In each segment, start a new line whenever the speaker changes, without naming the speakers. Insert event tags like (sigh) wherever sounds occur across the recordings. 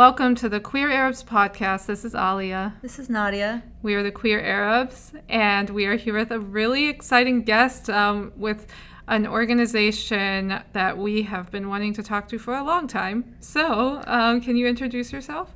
Welcome to the Queer Arabs podcast. This is Alia.
This is Nadia.
We are the Queer Arabs, and we are here with a really exciting guest um, with an organization that we have been wanting to talk to for a long time. So, um, can you introduce yourself?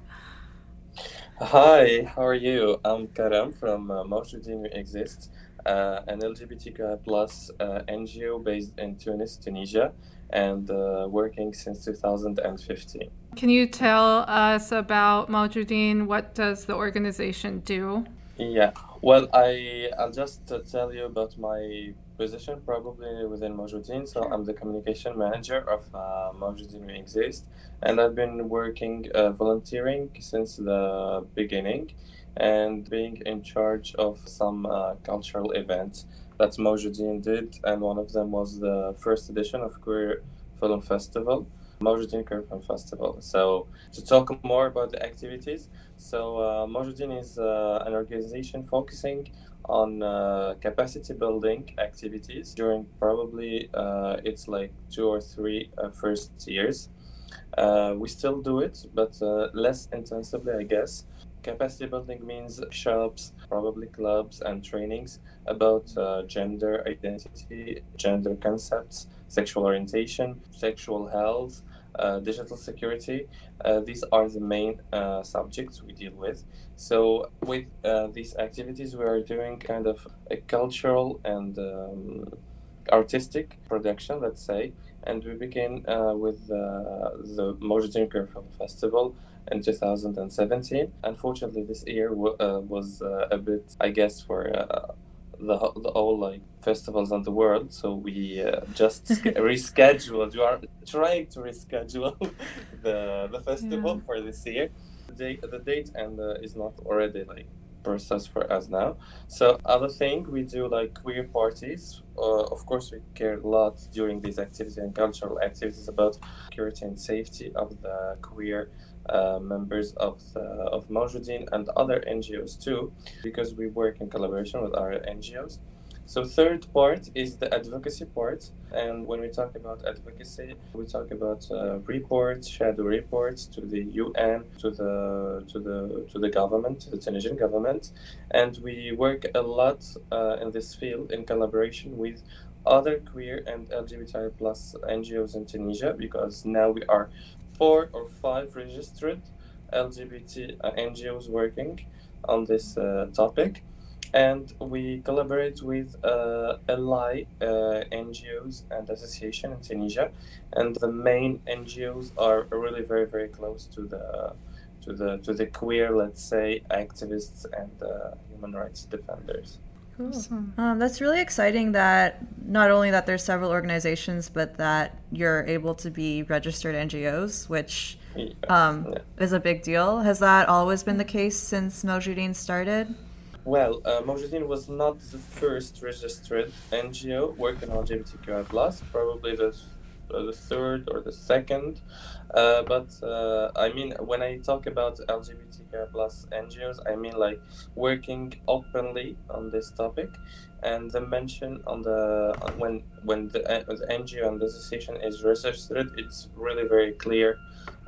Hi, how are you? I'm Karam from uh, We Exist, uh, an LGBTQI plus uh, NGO based in Tunis, Tunisia, and uh, working since 2015.
Can you tell us about Mawjoudin? What does the organization do?
Yeah, well, I I'll just uh, tell you about my position probably within Mawjoudin. So I'm the communication manager of uh, Mawjoudin We Exist, and I've been working uh, volunteering since the beginning, and being in charge of some uh, cultural events that Mawjoudin did, and one of them was the first edition of Queer Film Festival. Mawjoudin Queer Film Festival. So, to talk more about the activities, so uh, is uh, an organization focusing on uh, capacity building activities during probably uh, it's like two or three uh, first years. Uh, we still do it, but uh, less intensively, I guess. Capacity building means shops, probably clubs, and trainings about uh, gender identity, gender concepts, sexual orientation, sexual health, uh, digital security. Uh, these are the main uh, subjects we deal with. So, with uh, these activities, we are doing kind of a cultural and um, artistic production, let's say. And we begin uh, with the Mawjoudin Film Festival in 2017. Unfortunately, this year w- was a bit, I guess, for the, the all like festivals in the world. So we uh, just (laughs) rescheduled. We are trying to reschedule (laughs) the the festival yeah. for this year. The date, the date and uh, is not already like process for us now. So other thing we do like queer parties. Uh, of course we care a lot during these activities and cultural activities about security and safety of the queer uh, members of the, of Mawjoudin and other NGOs too, because we work in collaboration with our NGOs. So third part is the advocacy part, and when we talk about advocacy, we talk about uh, reports, shadow reports to the UN, to the to the to the government, to the Tunisian government, and we work a lot uh, in this field in collaboration with other queer and LGBTI plus NGOs in Tunisia because now we are four or five registered LGBT uh, NGOs working on this uh, topic. And we collaborate with uh, ally NGOs and association in Tunisia, and the main NGOs are really very very close to the to the to the queer, let's say, activists and human rights defenders.
Cool. Um, that's really exciting that not only that there's several organizations, but that you're able to be registered NGOs, which um, yeah. is a big deal. Has that always been the case since Mawjoudin started?
Well, uh, Mawjoudin was not the first registered NGO working on LGBTQI+, probably the the third or the second. Uh, but uh, I mean, when I talk about LGBTQ plus NGOs, I mean like working openly on this topic, and the mention on the when when the, the NGO and the association is registered, it's really very clear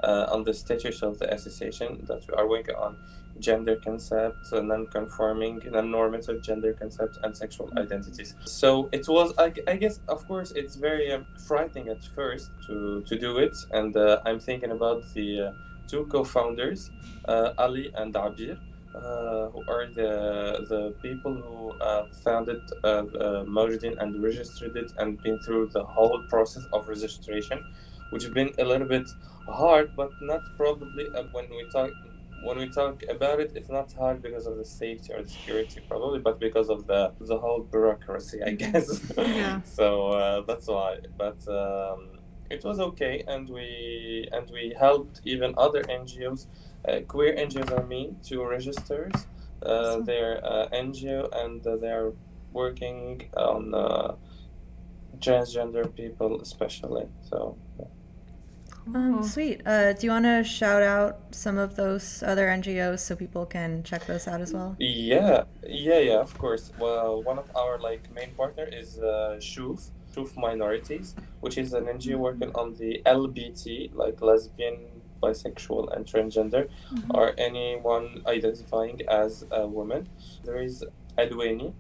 uh, on the status of the association that we are working on gender concepts, non-conforming, non-normative gender concepts, and sexual identities. So it was, I, I guess, of course, it's very um, frightening at first to, to do it. And uh, I'm thinking about the uh, two co-founders, uh, Ali and Abir. Uh, who are the the people who uh, founded uh, uh, Mawjoudin and registered it and been through the whole process of registration, which has been a little bit hard, but not probably uh, when we talk when we talk about it, it's not hard because of the safety or the security, probably, but because of the the whole bureaucracy, I (laughs) guess. yeah. (laughs) so uh, that's why. But um, it was okay, and we and we helped even other NGOs, uh, queer NGOs, I mean, to register uh, their uh, NGO, and uh, they are working on uh, transgender people, especially. So. Yeah.
Um, sweet. Uh, do you want to shout out some of those other NGOs so people can check those out as well?
Yeah, yeah, yeah. Of course. Well, one of our like main partner is uh, Chouf, Chouf Minorities, which is an NGO working on the LBT, like lesbian, bisexual, and transgender, mm-hmm. or anyone identifying as a woman. There is Adweni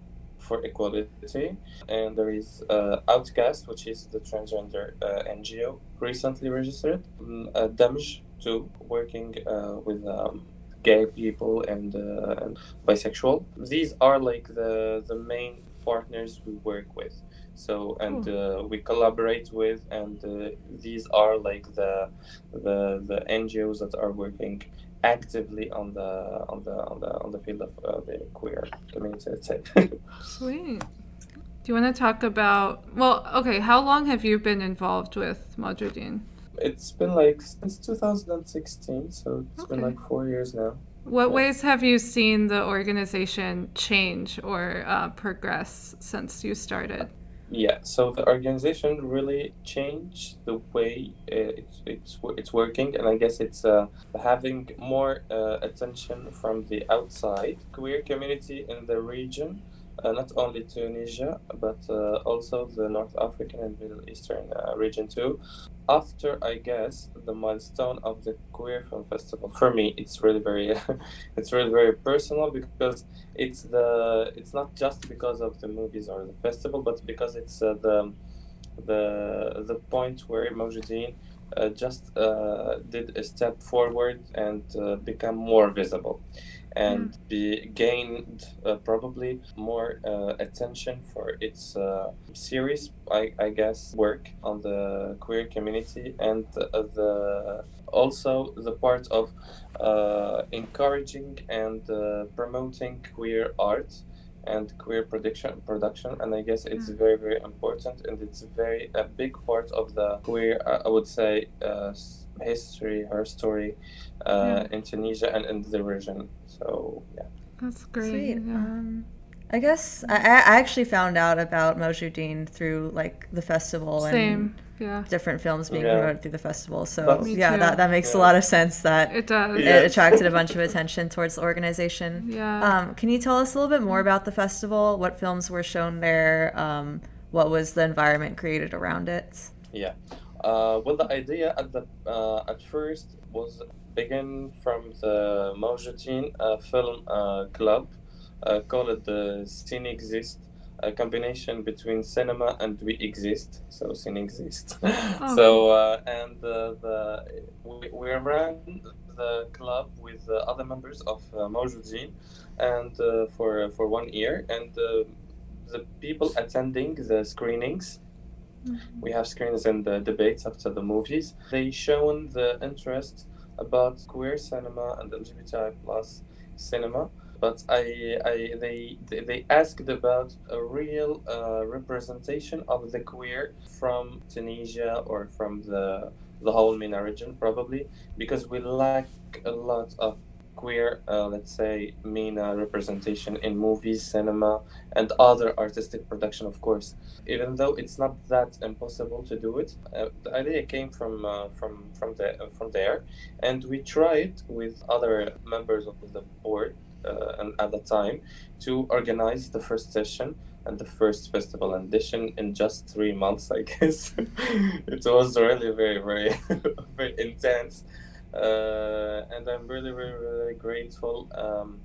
for equality, and there is uh, Outcast, which is the transgender uh, NGO recently registered. Um, uh, Damj too, working uh, with um, gay people and, uh, and bisexual. These are like the the main partners we work with so and uh, we collaborate with and uh, these are like the the the ngos that are working actively on the on the on the on the field of uh, the queer community let's say. (laughs)
Sweet. Do you want to talk about well okay how long have you been involved with Mawjoudin
it's been like since 2016 so it's okay. been like four years now.
What ways have you seen the organization change or uh, progress since you started
yeah, so the organization really changed the way it's it's it's working, and I guess it's uh, having more uh, attention from the outside. Queer community in the region uh, not only Tunisia, but uh, also the North African and Middle Eastern uh, region too. After, I guess, the milestone of the Queer Film Festival, for me, it's really very, (laughs) it's really very personal because it's the, it's not just because of the movies or the festival, but because it's uh, the, the, the point where Mawjoudin uh, just uh, did a step forward and become more visible and mm. be gained uh, probably more uh, attention for its uh, series I, I guess work on the queer community and the also the part of uh, encouraging and uh, promoting queer art and queer production production and i guess it's mm. very very important and it's very a big part of the queer i would say uh, history, her story uh, yeah. in Tunisia and in the region. So yeah,
that's great. Sweet. Yeah.
Um, I guess I, I actually found out about Mawjoudin through like the festival
Same.
and
yeah.
different films being yeah. promoted through the festival. So yeah, that, that makes yeah. a lot of sense that
it does.
It attracted a bunch of (laughs) attention towards the organization.
Yeah.
Um, can you tell us a little bit more about the festival? What films were shown there? Um, what was the environment created around it?
Yeah. Uh, well, the idea at the uh, at first was begin from the Mawjoudin uh, Film uh, Club, uh, called the Cine Exist, a combination between cinema and we exist. So Cine Exist. (laughs) Oh. so uh, and the we, we ran the club with other members of uh, and for for one year and the people attending the screenings Mm-hmm. We have screens and the debates after the movies. They shown the interest about queer cinema and LGBTI plus cinema, but I, I they they asked about a real uh, representation of the queer from Tunisia or from the the whole MENA region probably because we lack a lot of queer, uh, let's say, MENA representation in movies, cinema, and other artistic production, of course. Even though it's not that impossible to do it, uh, the idea came from uh, from from the, uh, from there, and we tried with other members of the board, uh, and at the time, to organize the first session and the first festival edition in just three months. I (laughs) guess it was really very very (laughs) very intense uh, and I'm really, really, really grateful um,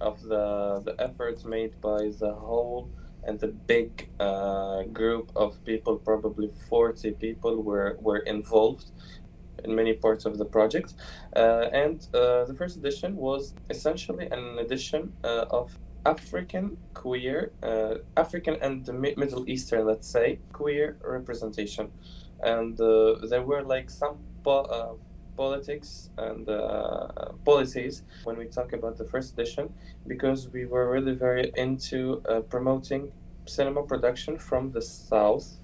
of the the efforts made by the whole and the big uh, group of people, probably 40 people, were, were involved in many parts of the project. Uh, and uh, the first edition was essentially an edition uh, of African queer, uh, African and the Middle Eastern, let's say, queer representation. And there were like some po- politics and uh, policies when we talk about the first edition because we were really very into uh, promoting cinema production from the south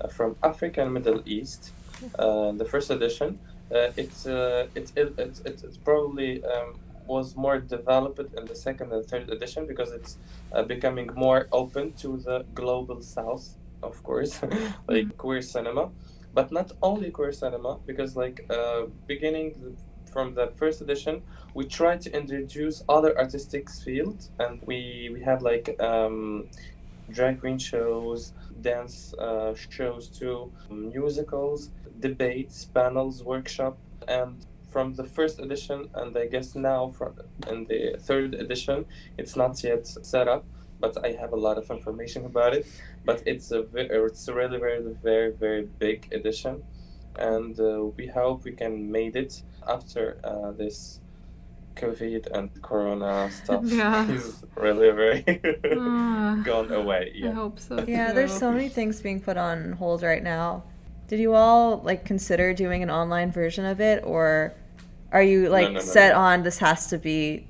uh, from africa and middle east uh, the first edition uh, it's, uh, it's, it, it's, it's, it's probably um, was more developed in the second and third edition because it's becoming more open to the global south of course (laughs) like mm-hmm. queer cinema but not only queer cinema because like uh, beginning from the first edition we tried to introduce other artistic fields and we we had like um, drag queen shows dance uh, shows too musicals debates panels workshop and from the first edition, and I guess now from in the third edition, it's not yet set up, but I have a lot of information about it. But it's a it's a really very very very big edition, and uh, we hope we can made it after uh, this COVID and Corona stuff (laughs)
Yeah.
is really very
Ah, (laughs)
gone away.
I hope so.
Yeah, there's so many things being put on hold right now. Did you all like consider doing an online version of it or are you like
no, no,
set
no.
on this has to be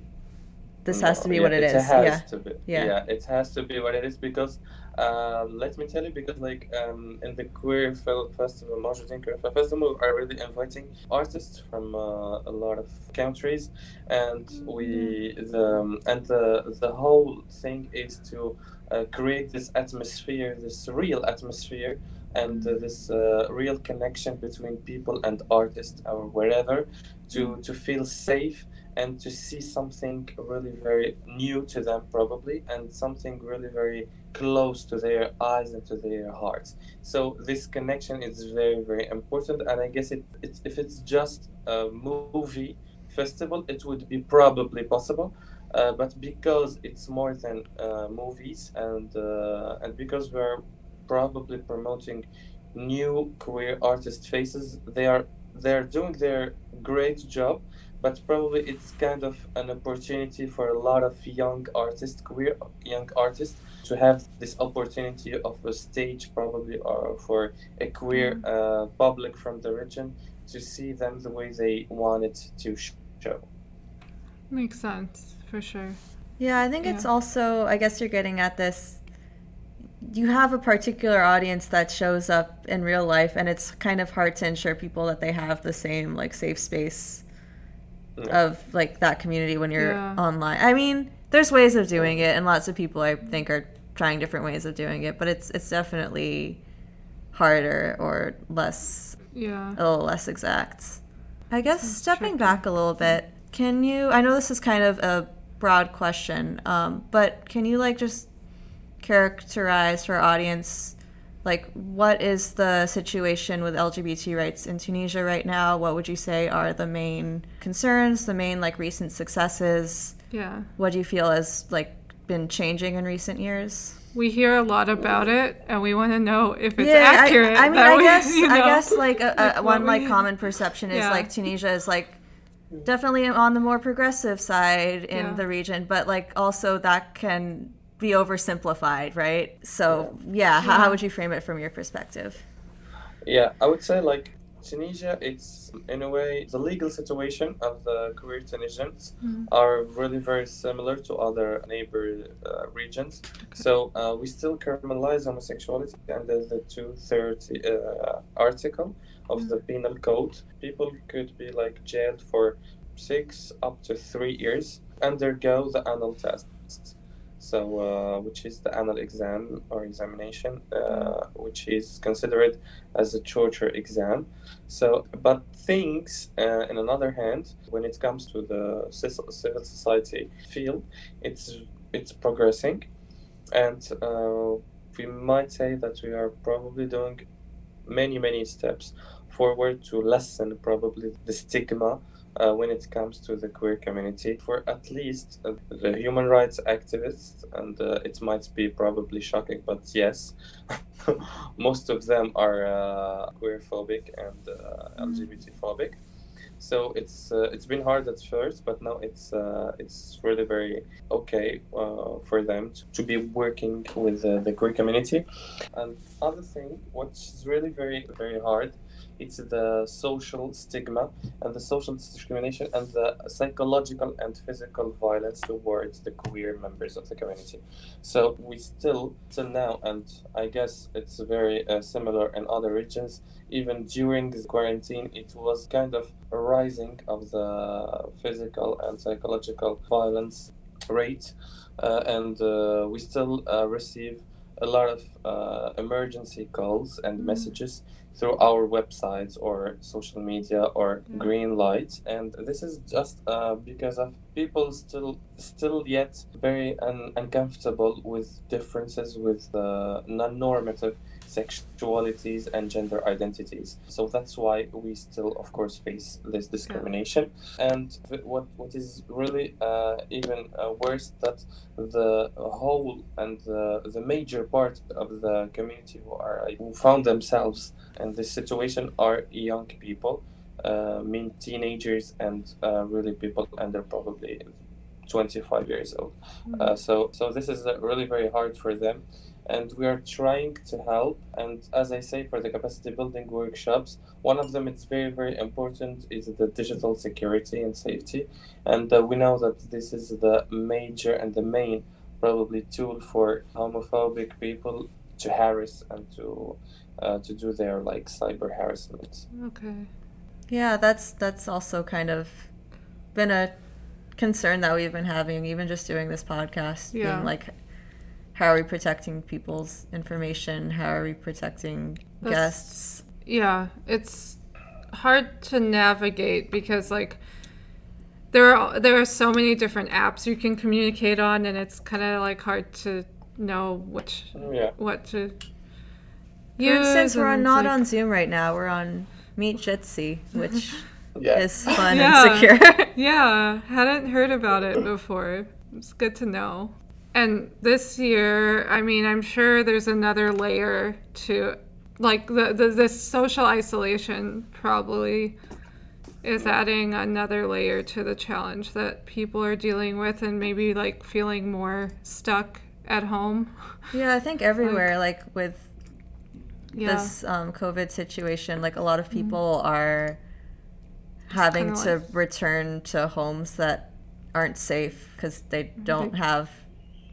this has to be
yeah,
what it
it
is?
Has
Yeah.
to be.
Yeah.
Yeah. it has to be what it is because um, let me tell you because like um, in the queer film festival, Mawjoudin Queer Film Festival, are really inviting artists from uh, a lot of countries, and we the um, and the the whole thing is to uh, create this atmosphere, this real atmosphere. And uh, this uh, real connection between people and artists, or wherever, to, to feel safe and to see something really very new to them probably and something really very close to their eyes and to their hearts. So this connection is very very important and i guess it, if it's just a movie festival it would be probably possible uh, but because it's more than uh, movies and uh, and because we're probably promoting new queer artist faces they are they're doing their great job but probably it's kind of an opportunity for a lot of young artists, queer young artists, to have this opportunity of a stage, probably, or for a queer uh, public from the region to see them the way they want it to show.
Makes sense for sure.
Yeah, I think it's also, I guess you're getting at this. You have a particular audience that shows up in real life, and it's kind of hard to ensure people that they have the same, like, safe space
Yeah.
Of, like, that community when you're
Yeah.
online. I mean, there's ways of doing it, and lots of people, I think, are trying different ways of doing it, but it's, it's definitely harder or less
Yeah.
a little less exact. I guess
Sounds
stepping
tricky.
back a little bit, can you? I know this is kind of a broad question, um, but can you like just characterize for our audience, like what is the situation with LGBT rights in Tunisia right now? What would you say are the main concerns, the main like recent successes?
Yeah.
What do you feel has like been changing in recent years?
We hear a lot about it, and we want to know if it's
I-
accurate.
I, mean, I
we-
guess (laughs)
you
I guess like a, a,
what
one like common perception is
Yeah.
like Tunisia is like definitely on the more progressive side in
Yeah.
the region, but like also that can be oversimplified, right? So yeah, How,
Yeah.
how would you frame it from your perspective?
Yeah, I would say like Tunisia, it's in a way the legal situation of the queer Tunisians
Mhm.
are really very similar to other neighbor uh, regions. So uh, we still criminalize homosexuality under the 230 uh, article of the penal code. People could be like jailed for six up to three years, undergo the anal test. So, uh, which is the annual exam or examination, uh, which is considered as a torture exam. So, but things, uh, in another hand, when it comes to the civil society field, it's it's progressing, and uh, we might say that we are probably doing many many steps forward to lessen probably the stigma uh, when it comes to the queer community for at least uh, the human rights activists and uh, it might be probably shocking but yes (laughs) most of them are uh, queer phobic and uh, lgbt phobic so it's uh, it's been hard at first but now it's uh, it's really very okay uh, for them to, to be working with the queer community and other thing which is really very very hard it's the social stigma and the social discrimination and the psychological and physical violence towards the queer members of the community. So we still, till now, and I guess it's very uh, similar in other regions, even during the quarantine, it was kind of a rising of the physical and psychological violence rate, uh, and uh, we still uh, receive a lot of uh, emergency calls and
Mhm.
messages through our websites or social media or
Yeah.
green light and this is just uh, because of people still still yet very un- uncomfortable with differences with uh, non-normative sexualities and gender identities. So that's why we still, of course, face this discrimination. Yeah. And what what is really uh, even uh, worse that the whole and the, the major part of the community who are who found themselves in this situation are young people. Uh, mean teenagers and uh, really people under probably 25 years old. Mm-hmm. Uh, so so this is uh, really very hard for them and we are trying to help. And as i say for the capacity building workshops one of them it's very very important is the digital security and safety. And uh, we know that this is the major and the main probably tool for homophobic people to harass and to uh, to do their like cyber harassment.
Okay.
Yeah that's that's also kind of been a concern that we've been having even just doing this podcast yeah. being like how are we protecting people's information? How are we protecting That's, guests?
Yeah, it's hard to navigate because like there are there are so many different apps you can communicate on, and it's kind of like hard to know which yeah. what to.
For use instance, we're not like, on Zoom right now. We're on Meet Jitsi, which (laughs) yeah. is fun yeah. and secure.
yeah, hadn't heard about it before. It's good to know. And this year, I mean, I'm sure there's another layer to like the, the this social isolation probably is adding another layer to the challenge that people are dealing with and maybe like feeling more stuck at home.
Yeah, I think everywhere like, like with yeah. this um, COVID situation, like a lot of mm-hmm. people mm-hmm. are having to like... return to homes that aren't safe because they don't have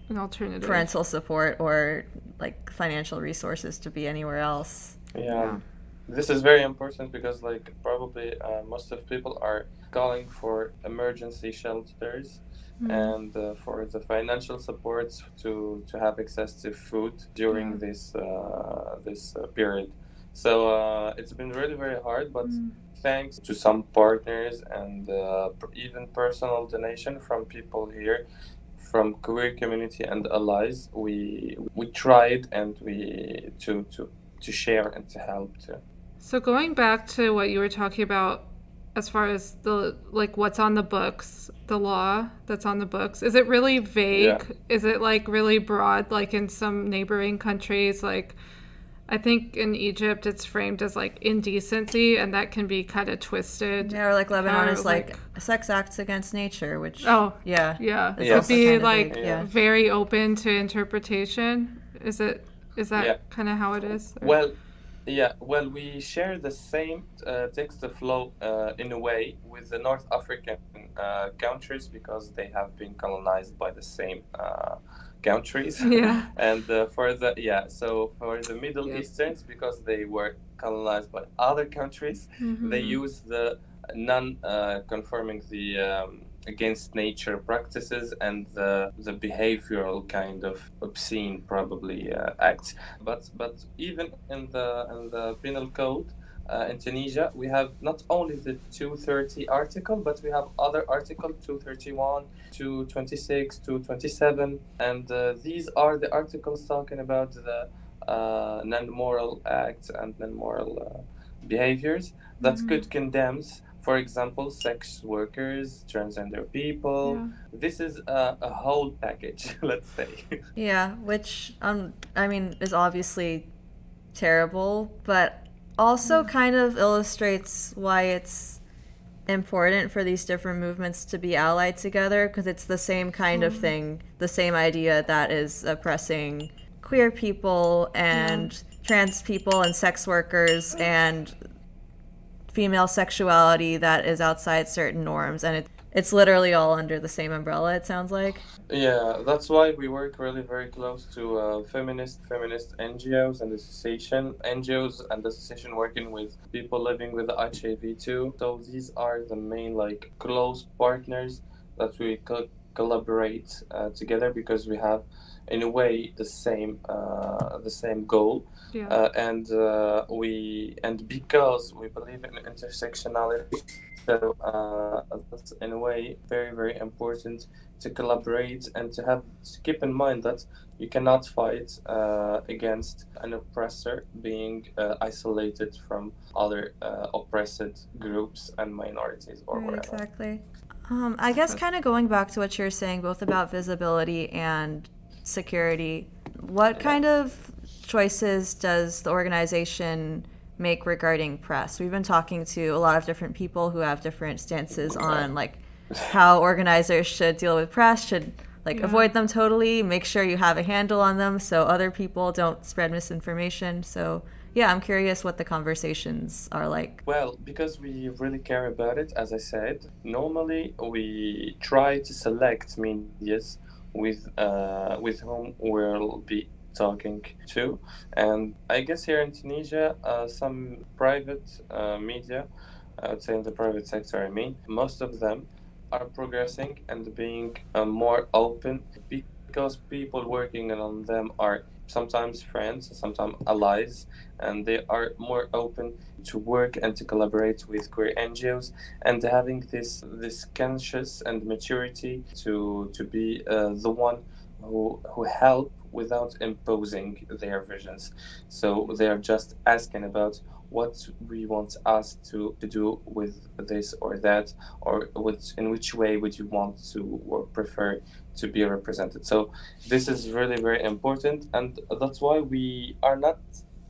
an alternative
parental support or like financial resources to be anywhere else.
Yeah. yeah. This is very important because like probably uh, most of people are calling for emergency shelters mm. and uh, for the financial supports to to have access to food during yeah. this uh, this uh, period. So uh, it's been really very hard, but mm. thanks to some partners and uh, even personal donation from people here, from queer community and allies we we tried and we to to to share and to help too
so going back to what you were talking about as far as the like what's on the books the law that's on the books is it really vague yeah. is it like really broad like in some neighboring countries like I think in Egypt it's framed as like indecency, and that can be kind of twisted.
Yeah, or like Lebanon is like, like, sex acts against nature, which
oh
yeah
yeah, it yes. be like yeah. very open to interpretation. Is it is that yeah. kind of how it is?
Or? Well, yeah, well we share the same uh, text flow uh, in a way with the North African uh, countries because they have been colonized by the same uh, countries. (laughs)
Yeah. (laughs)
and uh, for the yeah, so for the Middle yeah. Easterns, because they were colonized by other countries, mm-hmm. they use the non-conforming uh, the um, against nature practices and the, the behavioral kind of obscene probably uh, acts. But but even in the in the penal code uh, in Tunisia, we have not only the 230 article, but we have other article 231, 226, 227, and uh, these are the articles talking about the uh, non-moral acts and non-moral uh, behaviors that mm-hmm. could condemns for example, sex workers, transgender people. Yeah. This is a, a whole package, (laughs) let's say.
Yeah, which um, I mean is obviously terrible, but also kind of illustrates why it's important for these different movements to be allied together because it's the same kind of mm. thing, the same idea that is oppressing queer people and yeah. trans people and sex workers and female sexuality that is outside certain norms and it it's literally all under the same umbrella it sounds like.
Yeah that's why we work really very close to uh, feminist feminist ngos and association ngos and association working with people living with hiv too. So these are the main like close partners that we co- collaborate uh, together because we have in a way the same uh, the same goal.
Yeah.
uh, and uh, we and because we believe in intersectionality So uh, that's in a way very very important to collaborate and to have to keep in mind that you cannot fight uh, against an oppressor being uh, isolated from other uh, oppressed groups and minorities or
right,
whatever.
Exactly. Um, I guess kind of going back to what you're saying, both about visibility and security, what yeah. kind of choices does the organization make regarding press? We've been talking to a lot of different people who have different stances on like how organizers should deal with press, should like yeah. avoid them totally, make sure you have a handle on them so other people don't spread misinformation. So yeah, I'm curious what the conversations are like.
Well, because we really care about it, as I said, normally we try to select medias with uh, with whom we'll be talking to, and I guess here in Tunisia, uh, some private uh, media, I would say in the private sector, I mean, most of them are progressing and being uh, more open because people working on them are sometimes friends, sometimes allies, and they are more open to work and to collaborate with queer NGOs and having this this conscious and maturity to to be uh, the one who who help without imposing their visions. So they are just asking about what we want us to, to do with this or that, or which, in which way would you want to or prefer to be represented. So this is really very important, and that's why we are not,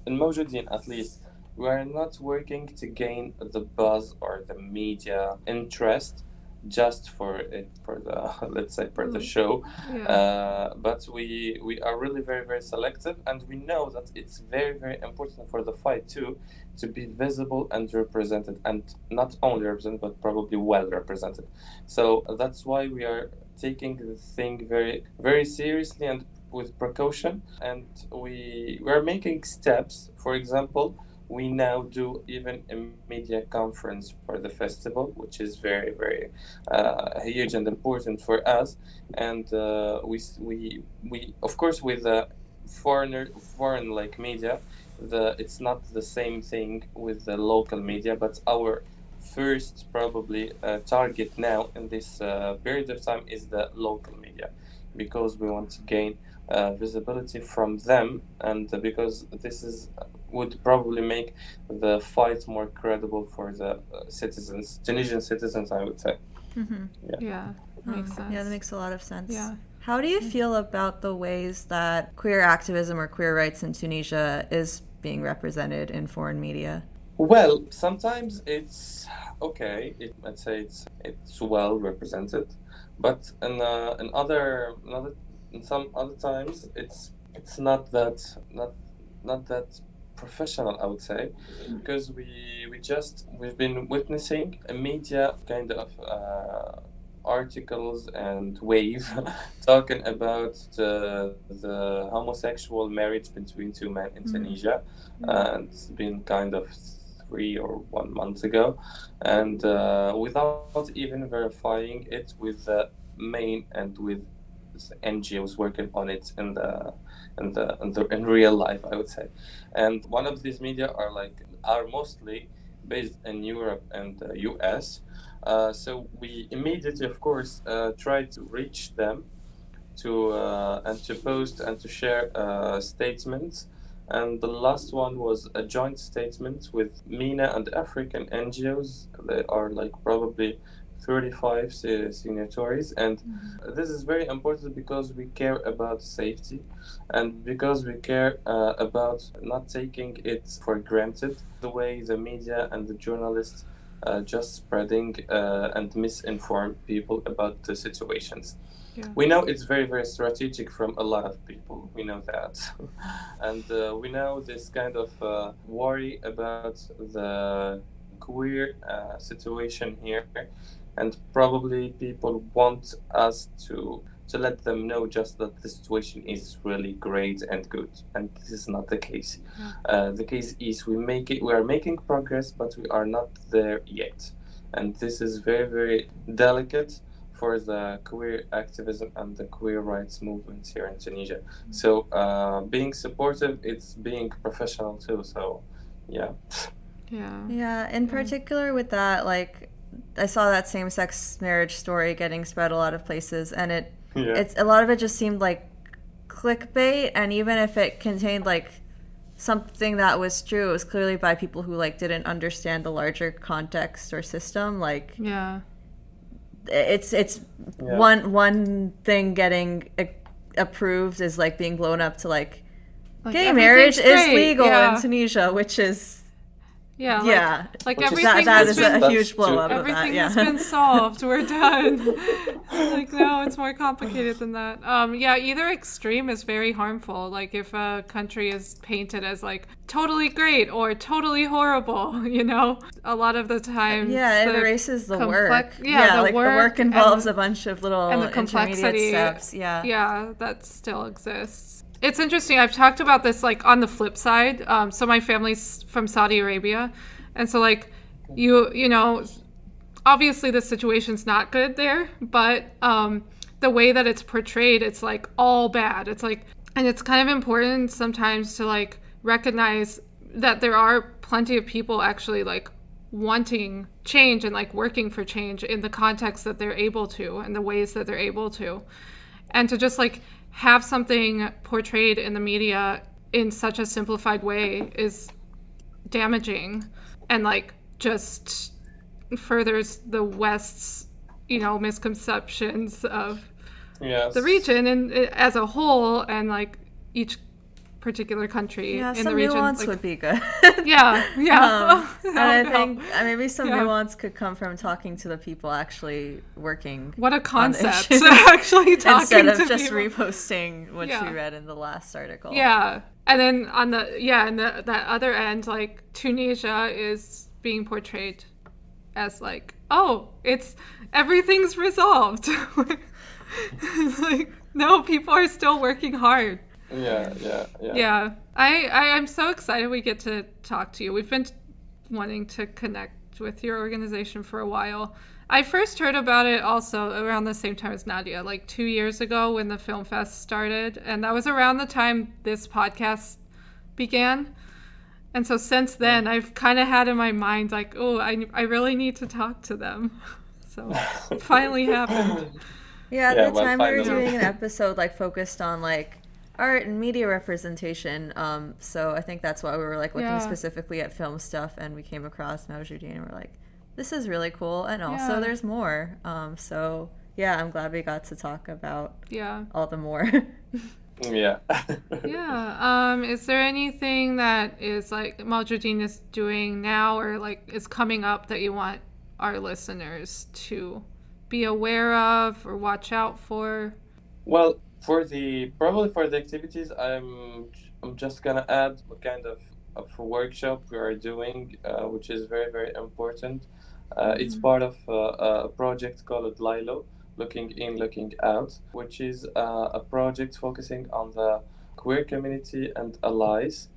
in Mawjoudin at least, we are not working to gain the buzz or the media interest just for it for the (laughs) let's say for the mm. show yeah. uh, but we we are really very very selective and we know that it's very very important for the fight too to be visible and represented and not only represented but probably well represented so that's why we are taking the thing very very seriously and with precaution and we we are making steps for example we now do even a media conference for the festival, which is very, very uh, huge and important for us. And uh, we, we, we, of course, with the foreigner, foreign like media, the it's not the same thing with the local media, but our first probably uh, target now in this uh, period of time is the local media because we want to gain uh, visibility from them and because this is would probably make the fight more credible for the uh, citizens tunisian citizens i would say.
Mm-hmm. yeah, yeah. Makes sense
yeah that makes a lot of sense. Yeah. How do you feel about the ways that queer activism or queer rights in tunisia is being represented in foreign media?
Well sometimes it's okay it, i'd say it's it's well represented but in, uh, in other another in some other times it's it's not that not not that professional i would say because we we just we've been witnessing a media kind of uh, articles and wave (laughs) talking about the, the homosexual marriage between two men in mm. tunisia mm. and it's been kind of three or one month ago and uh, without even verifying it with the main and with NGOs working on it in the in the in the in real life, I would say. And one of these media are like are mostly based in Europe and the US. Uh, so we immediately, of course, uh, try to reach them to uh, and to post and to share uh, statements. And the last one was a joint statement with MENA and African NGOs. They are like probably 35 signatories. And mm-hmm. this is very important because we care about safety and because we care uh, about not taking it for granted. The way the media and the journalists uh, just spreading uh, and misinform people about the situations. Yeah. we know it's very very strategic from a lot of people. We know that. (laughs) And uh, we know this kind of uh, worry about the queer uh, situation here and probably people want us to to let them know just that the situation is really great and good. And this is not the case. Yeah. uh, the case is we make it we are making progress but we are not there yet. And this is very very delicate for the queer activism and the queer rights movement here in tunisia. Mm-hmm. so uh, being supportive it's being professional too so yeah.
Yeah.
Yeah in particular with that like I saw that same sex marriage story getting spread a lot of places, and it
Yeah.
it's a lot of it just seemed like clickbait, and even if it contained like something that was true, it was clearly by people who like didn't understand the larger context or system. Like
Yeah.
it's it's
Yeah.
one one thing getting a- approved is like being blown up to like,
Like,
gay marriage
everything's
is legal
yeah.
in Tunisia, which is
Yeah. Like,
yeah.
Like
Which is-
everything
that, that
has
is
been
a huge blow up
everything
that. Yeah.
has been (laughs) solved. We're done. (laughs) like no, it's more complicated than that. Um, yeah, either extreme is very harmful. Like if a country is painted as like totally great or totally horrible, (laughs) you know, a lot of the time.
Yeah, it
the
erases the
complex-
work.
yeah, the
like the
work
work
and
involves a bunch of little
and the
intermediate
complexity.
steps. Yeah.
yeah that still exists it's interesting i've talked about this like on the flip side um, so my family's from saudi arabia and so like you you know obviously the situation's not good there but um, the way that it's portrayed it's like all bad. It's like and it's kind of important sometimes to like recognize that there are plenty of people actually like wanting change and like working for change in the context that they're able to and the ways that they're able to. And to just like have something portrayed in the media in such a simplified way is damaging and like just furthers the west's you know misconceptions of
Yes.
the region and uh, as a whole and like each particular country
Yeah,
in the region
nuance
like-
would be good. (laughs)
yeah yeah
Um, (laughs) and I think uh, maybe some
Yeah.
nuance could come from talking to the people actually working
what a concept (laughs) actually talking
instead of
to
just
people.
reposting what
Yeah.
you read in the last article.
Yeah. And then on the yeah, and the that other end, like Tunisia is being portrayed as like, oh, it's everything's resolved. like, no, people are still working hard.
Yeah, yeah, yeah.
Yeah. I, I I'm so excited we get to talk to you. We've been wanting to connect with your organization for a while. I first heard about it also around the same time as Nadia, like two years ago when the film fest started, and that was around the time this podcast began. And so since then, I've kind of had in my mind like, oh, I, I really need to talk to them. (laughs) So finally happened.
Yeah, at
Yeah,
the time we were doing an episode like focused on like art and media representation. Um, so I think that's why we were like looking
Yeah.
specifically at film stuff, and we came across Mawjoudin, and we're like, this is really cool, and also
Yeah.
there's more. Um, so yeah, I'm glad we got to talk about
Yeah.
all the more. (laughs)
Yeah. (laughs)
Yeah. Um, is there anything that is like Mawjoudin is doing now or like is coming up that you want our listeners to be aware of or watch out for?
Well, for the probably for the activities, I'm I'm just gonna add what kind of of workshop we are doing, uh, which is very very important. Uh, It's part of uh, a project called Lilo, looking in, looking out, which is uh, a project focusing on the queer community and allies.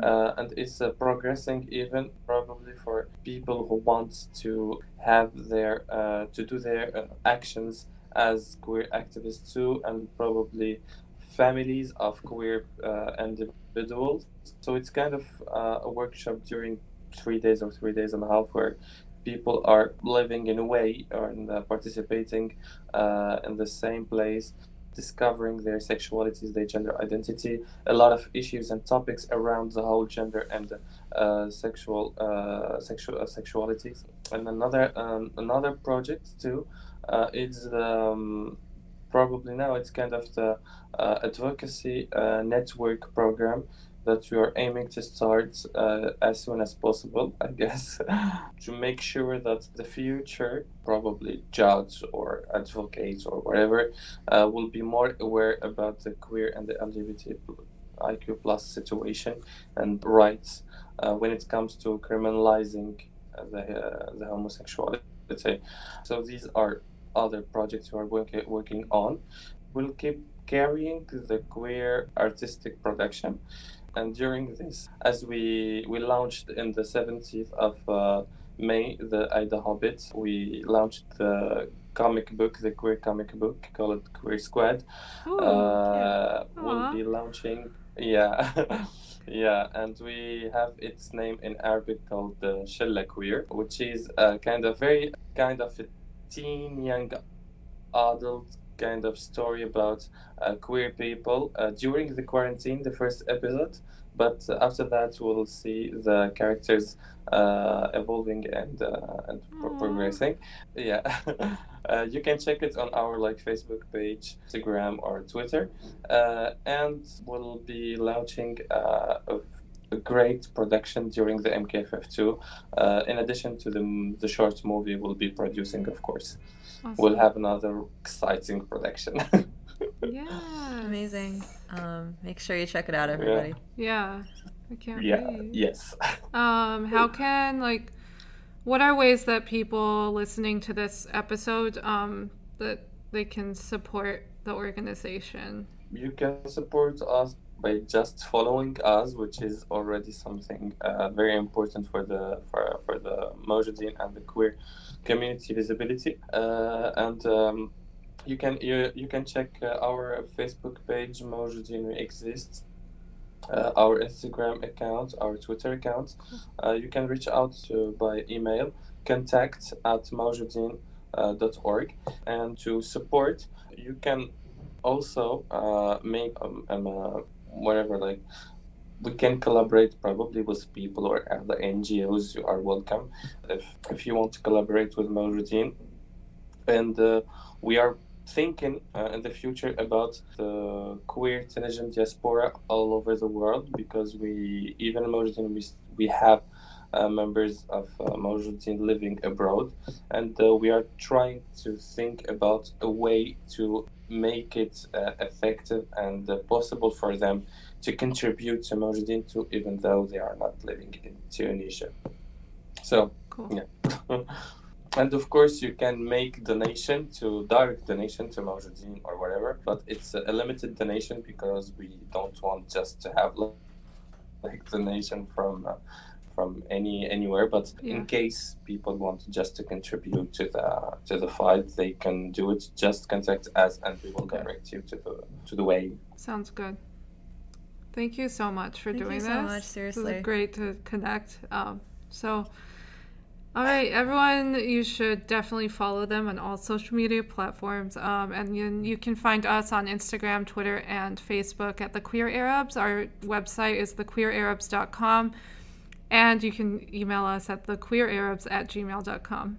Uh, and it's uh, progressing even probably for people who want to have their uh, to do their uh, actions as queer activists too and probably families of queer uh, individuals. So it's kind of uh, a workshop during three days or three days and a half where people are living in a way or in, uh, participating uh, in the same place discovering their sexualities their gender identity a lot of issues and topics around the whole gender and uh, sexual sexual sexualities. And another um, another project too uh, is um, probably now it's kind of the uh, advocacy uh, network program that we are aiming to start uh, as soon as possible, I guess, (laughs) to make sure that the future, probably judge or advocates or whatever, uh, will be more aware about the queer and the LGBTIQ plus situation and rights uh, when it comes to criminalizing the, the homosexuality. So these are other projects we are working working on. We'll keep carrying the queer artistic production. And during this as we we launched in the 17th of uh, may the IDAHOBIT we launched the comic book the queer comic book called queer squad.
Ooh,
uh, we'll be launching yeah (laughs) Yeah, and we have its name in Arabic called the Shella Queer, which is a kind of very kind of a teen young adult kind of story about uh, queer people uh, during the quarantine, the first episode. But after that, we'll see the characters uh, evolving and uh, and pro- progressing. Yeah, (laughs) uh, you can check it on our like Facebook page, Instagram, or Twitter, uh, and we'll be launching a a great production during the MQFF2. Uh, in addition to the, the short movie we'll be producing, of course.
Awesome.
We'll have another exciting production. (laughs)
yeah.
Amazing. Um, make sure you check it out, everybody.
Yeah. I can't
yeah,
wait.
yes. (laughs)
Um, how can like what are ways that people listening to this episode um that they can support the organization?
You can support us by just following us, which is already something uh, very important for the for, for the Mawjoudin and the queer community visibility. Uh, and um, you can you, you can check uh, our Facebook page Mawjoudin exists. Uh, our Instagram account, our Twitter account. Uh, you can reach out to by email contact at mawjoudin.org and to support you can also uh, make um, um, uh, whatever like we can collaborate probably with people or other NGOs. You are welcome if if you want to collaborate with Mawjoudin. And uh, we are thinking uh, in the future about the queer Tunisian diaspora all over the world because we even in we we have. Uh, members of uh, living abroad, and uh, we are trying to think about a way to make it uh, effective and uh, possible for them to contribute to Mawjoudin too, even though they are not living in Tunisia. So,
Cool.
yeah. (laughs) and of course, you can make donation to direct donation to Mawjoudin or whatever, but it's a limited donation because we don't want just to have like donation from. Uh, from any anywhere but
Yeah.
in case people want just to contribute to the to the fight they can do it just contact us and we will direct you to the to the way
Sounds good. Thank you so much for
Thank you
doing
so
this.
much,
This
seriously.
is great to connect. Um, so, all right, everyone, you should definitely follow them on all social media platforms. Um, and you, you can find us on Instagram, Twitter, and Facebook at The Queer Arabs. Our website is thequeerarabs.com. And you can email us at thequeerarabs at gmail.com.